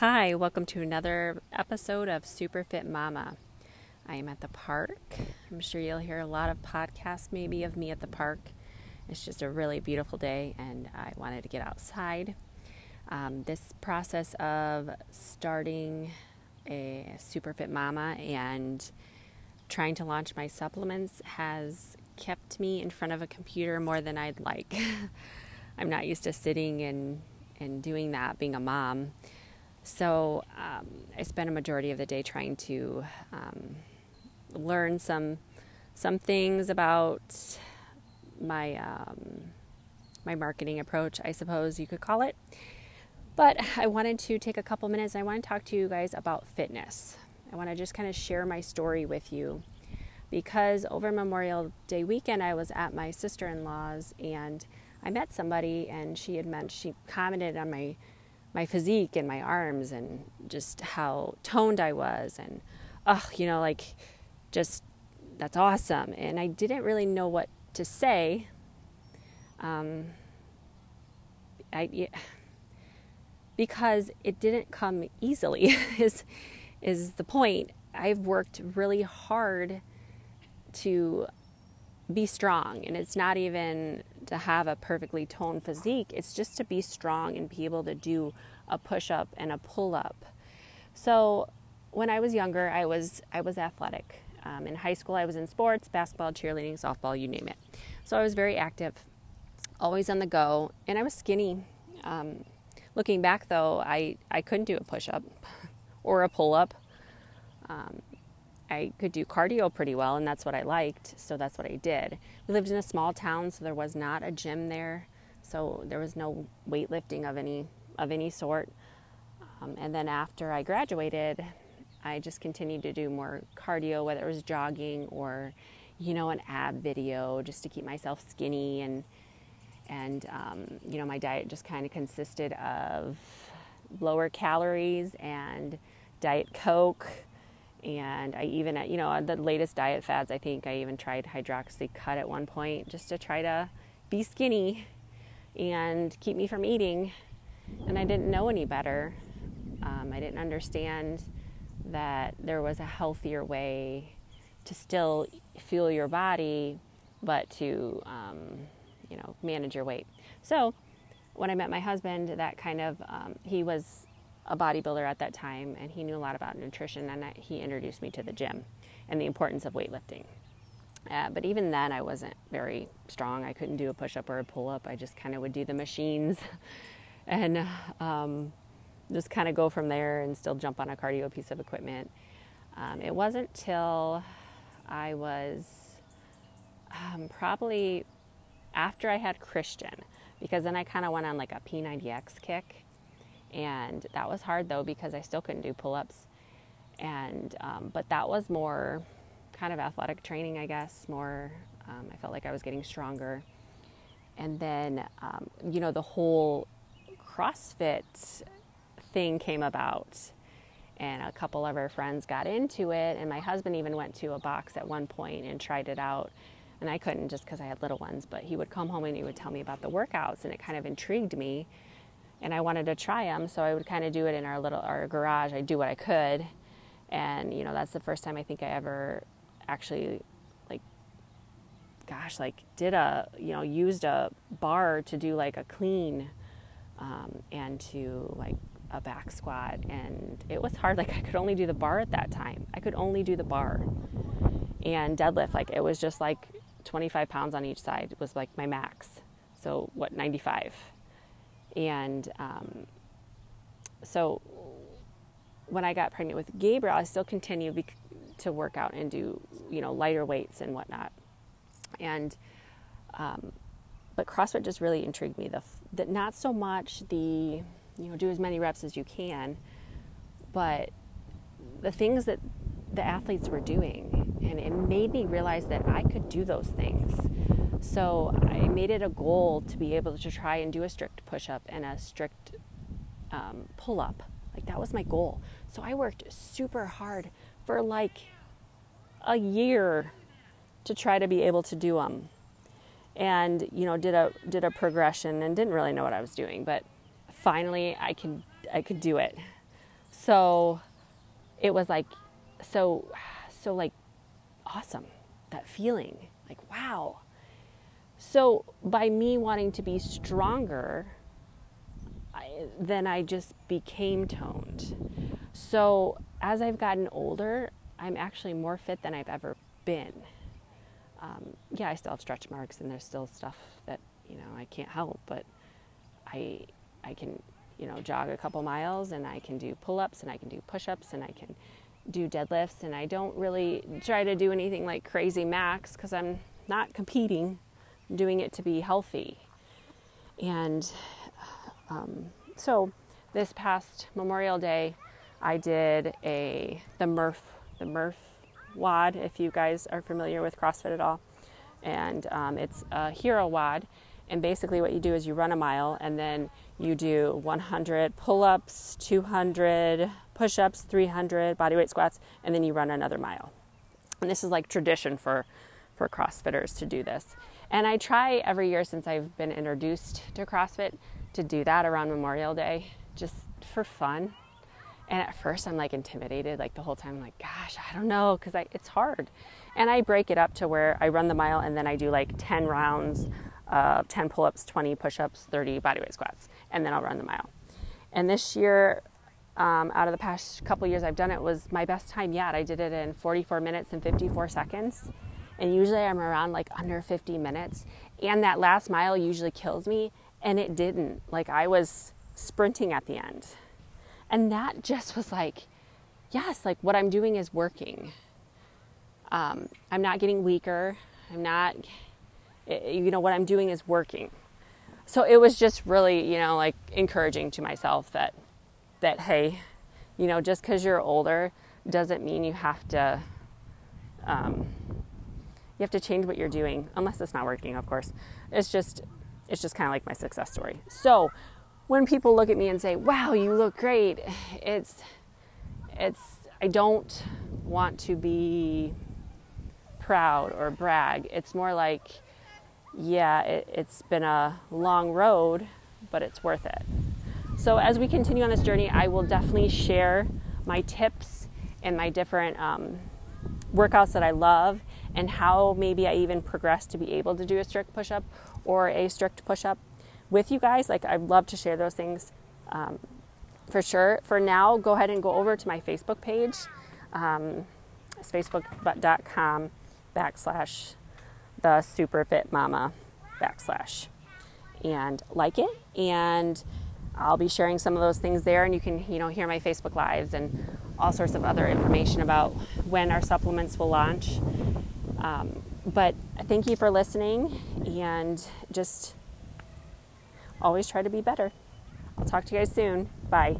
Hi, welcome to another episode of Super Fit Mama. I am at the park. I'm sure you'll hear a lot of podcasts, maybe, of me at the park. It's just a really beautiful day, and I wanted to get outside. Um, this process of starting a Super Fit Mama and trying to launch my supplements has kept me in front of a computer more than I'd like. I'm not used to sitting and, and doing that, being a mom. So um, I spent a majority of the day trying to um, learn some some things about my um, my marketing approach, I suppose you could call it. But I wanted to take a couple minutes. I want to talk to you guys about fitness. I want to just kind of share my story with you because over Memorial Day weekend, I was at my sister in law's and I met somebody, and she had meant she commented on my my physique and my arms and just how toned I was and oh, you know, like just that's awesome. And I didn't really know what to say. Um, I yeah, because it didn't come easily is is the point. I've worked really hard to be strong and it's not even to have a perfectly toned physique. It's just to be strong and be able to do a push up and a pull up. So when I was younger, I was I was athletic. Um, in high school, I was in sports, basketball, cheerleading, softball, you name it. So I was very active, always on the go, and I was skinny. Um, looking back, though, I I couldn't do a push up or a pull up. Um, I could do cardio pretty well, and that's what I liked, so that's what I did. We lived in a small town, so there was not a gym there, so there was no weightlifting of any of any sort. Um, and then after I graduated, I just continued to do more cardio, whether it was jogging or, you know, an ab video, just to keep myself skinny and and um, you know my diet just kind of consisted of lower calories and diet coke and I even, you know, the latest diet fads, I think I even tried Hydroxycut at one point just to try to be skinny and keep me from eating. And I didn't know any better. Um, I didn't understand that there was a healthier way to still fuel your body, but to, um, you know, manage your weight. So when I met my husband, that kind of, um, he was a bodybuilder at that time, and he knew a lot about nutrition, and I, he introduced me to the gym and the importance of weightlifting. Uh, but even then, I wasn't very strong. I couldn't do a push up or a pull up. I just kind of would do the machines and um, just kind of go from there and still jump on a cardio piece of equipment. Um, it wasn't till I was um, probably after I had Christian, because then I kind of went on like a P90X kick and that was hard though because I still couldn't do pull-ups. And um, but that was more kind of athletic training, I guess. More, um, I felt like I was getting stronger. And then, um, you know, the whole CrossFit thing came about, and a couple of our friends got into it. And my husband even went to a box at one point and tried it out. And I couldn't just because I had little ones, but he would come home and he would tell me about the workouts, and it kind of intrigued me and I wanted to try them. So I would kind of do it in our little our garage. I'd do what I could, and you know that's the first time I think I ever actually like, gosh, like did a you know used a bar to do like a clean, um, and to like a back squat, and it was hard. Like I could only do the bar at that time. I could only do the bar, and deadlift. Like it was just like 25 pounds on each side was like my max. So what 95 and um, so when I got pregnant with Gabriel, I still continued to work out and do, you know, lighter weights and whatnot. And, um, but CrossFit just really intrigued me. The, the, not so much the, you know, do as many reps as you can, but the things that the athletes were doing. And it made me realize that I could do those things. So I made it a goal to be able to try and do a strict push up and a strict um, pull up. Like that was my goal. So I worked super hard for like a year to try to be able to do them. And you know, did a did a progression and didn't really know what I was doing, but finally I could I could do it. So it was like, so, so like awesome, that feeling. Like, wow. So by me wanting to be stronger, I, then I just became toned. So as I've gotten older, I'm actually more fit than I've ever been. Um, yeah, I still have stretch marks, and there's still stuff that you know I can't help, but I I can you know jog a couple miles, and I can do pull-ups, and I can do push-ups, and I can do deadlifts, and I don't really try to do anything like crazy max because I'm not competing. I'm doing it to be healthy, and um, so this past Memorial Day, I did a the Murph the Murph WOD if you guys are familiar with CrossFit at all, and um, it's a hero WOD. And basically, what you do is you run a mile and then you do 100 pull ups, 200 push ups, 300 bodyweight squats, and then you run another mile. And this is like tradition for, for CrossFitters to do this. And I try every year since I've been introduced to CrossFit to do that around Memorial Day just for fun. And at first, I'm like intimidated, like the whole time, I'm like, gosh, I don't know, because it's hard. And I break it up to where I run the mile and then I do like 10 rounds of 10 pull ups, 20 push ups, 30 bodyweight squats, and then I'll run the mile. And this year, um, out of the past couple years I've done it, was my best time yet. I did it in 44 minutes and 54 seconds. And usually I'm around like under 50 minutes. And that last mile usually kills me. And it didn't. Like I was sprinting at the end. And that just was like, yes, like what I'm doing is working. Um, I'm not getting weaker. I'm not, you know, what I'm doing is working. So it was just really, you know, like encouraging to myself that, that hey, you know, just because you're older doesn't mean you have to, um, you have to change what you're doing, unless it's not working, of course. It's just, it's just kind of like my success story. So when people look at me and say, "Wow, you look great," it's, it's, I don't want to be proud or brag. It's more like, yeah, it, it's been a long road, but it's worth it. So, as we continue on this journey, I will definitely share my tips and my different um, workouts that I love and how maybe I even progress to be able to do a strict push up or a strict push up with you guys. Like, I'd love to share those things um, for sure. For now, go ahead and go over to my Facebook page. Um, it's facebook.com backslash the super fit mama backslash and like it and I'll be sharing some of those things there and you can you know hear my Facebook lives and all sorts of other information about when our supplements will launch um, but thank you for listening and just always try to be better. I'll talk to you guys soon. Bye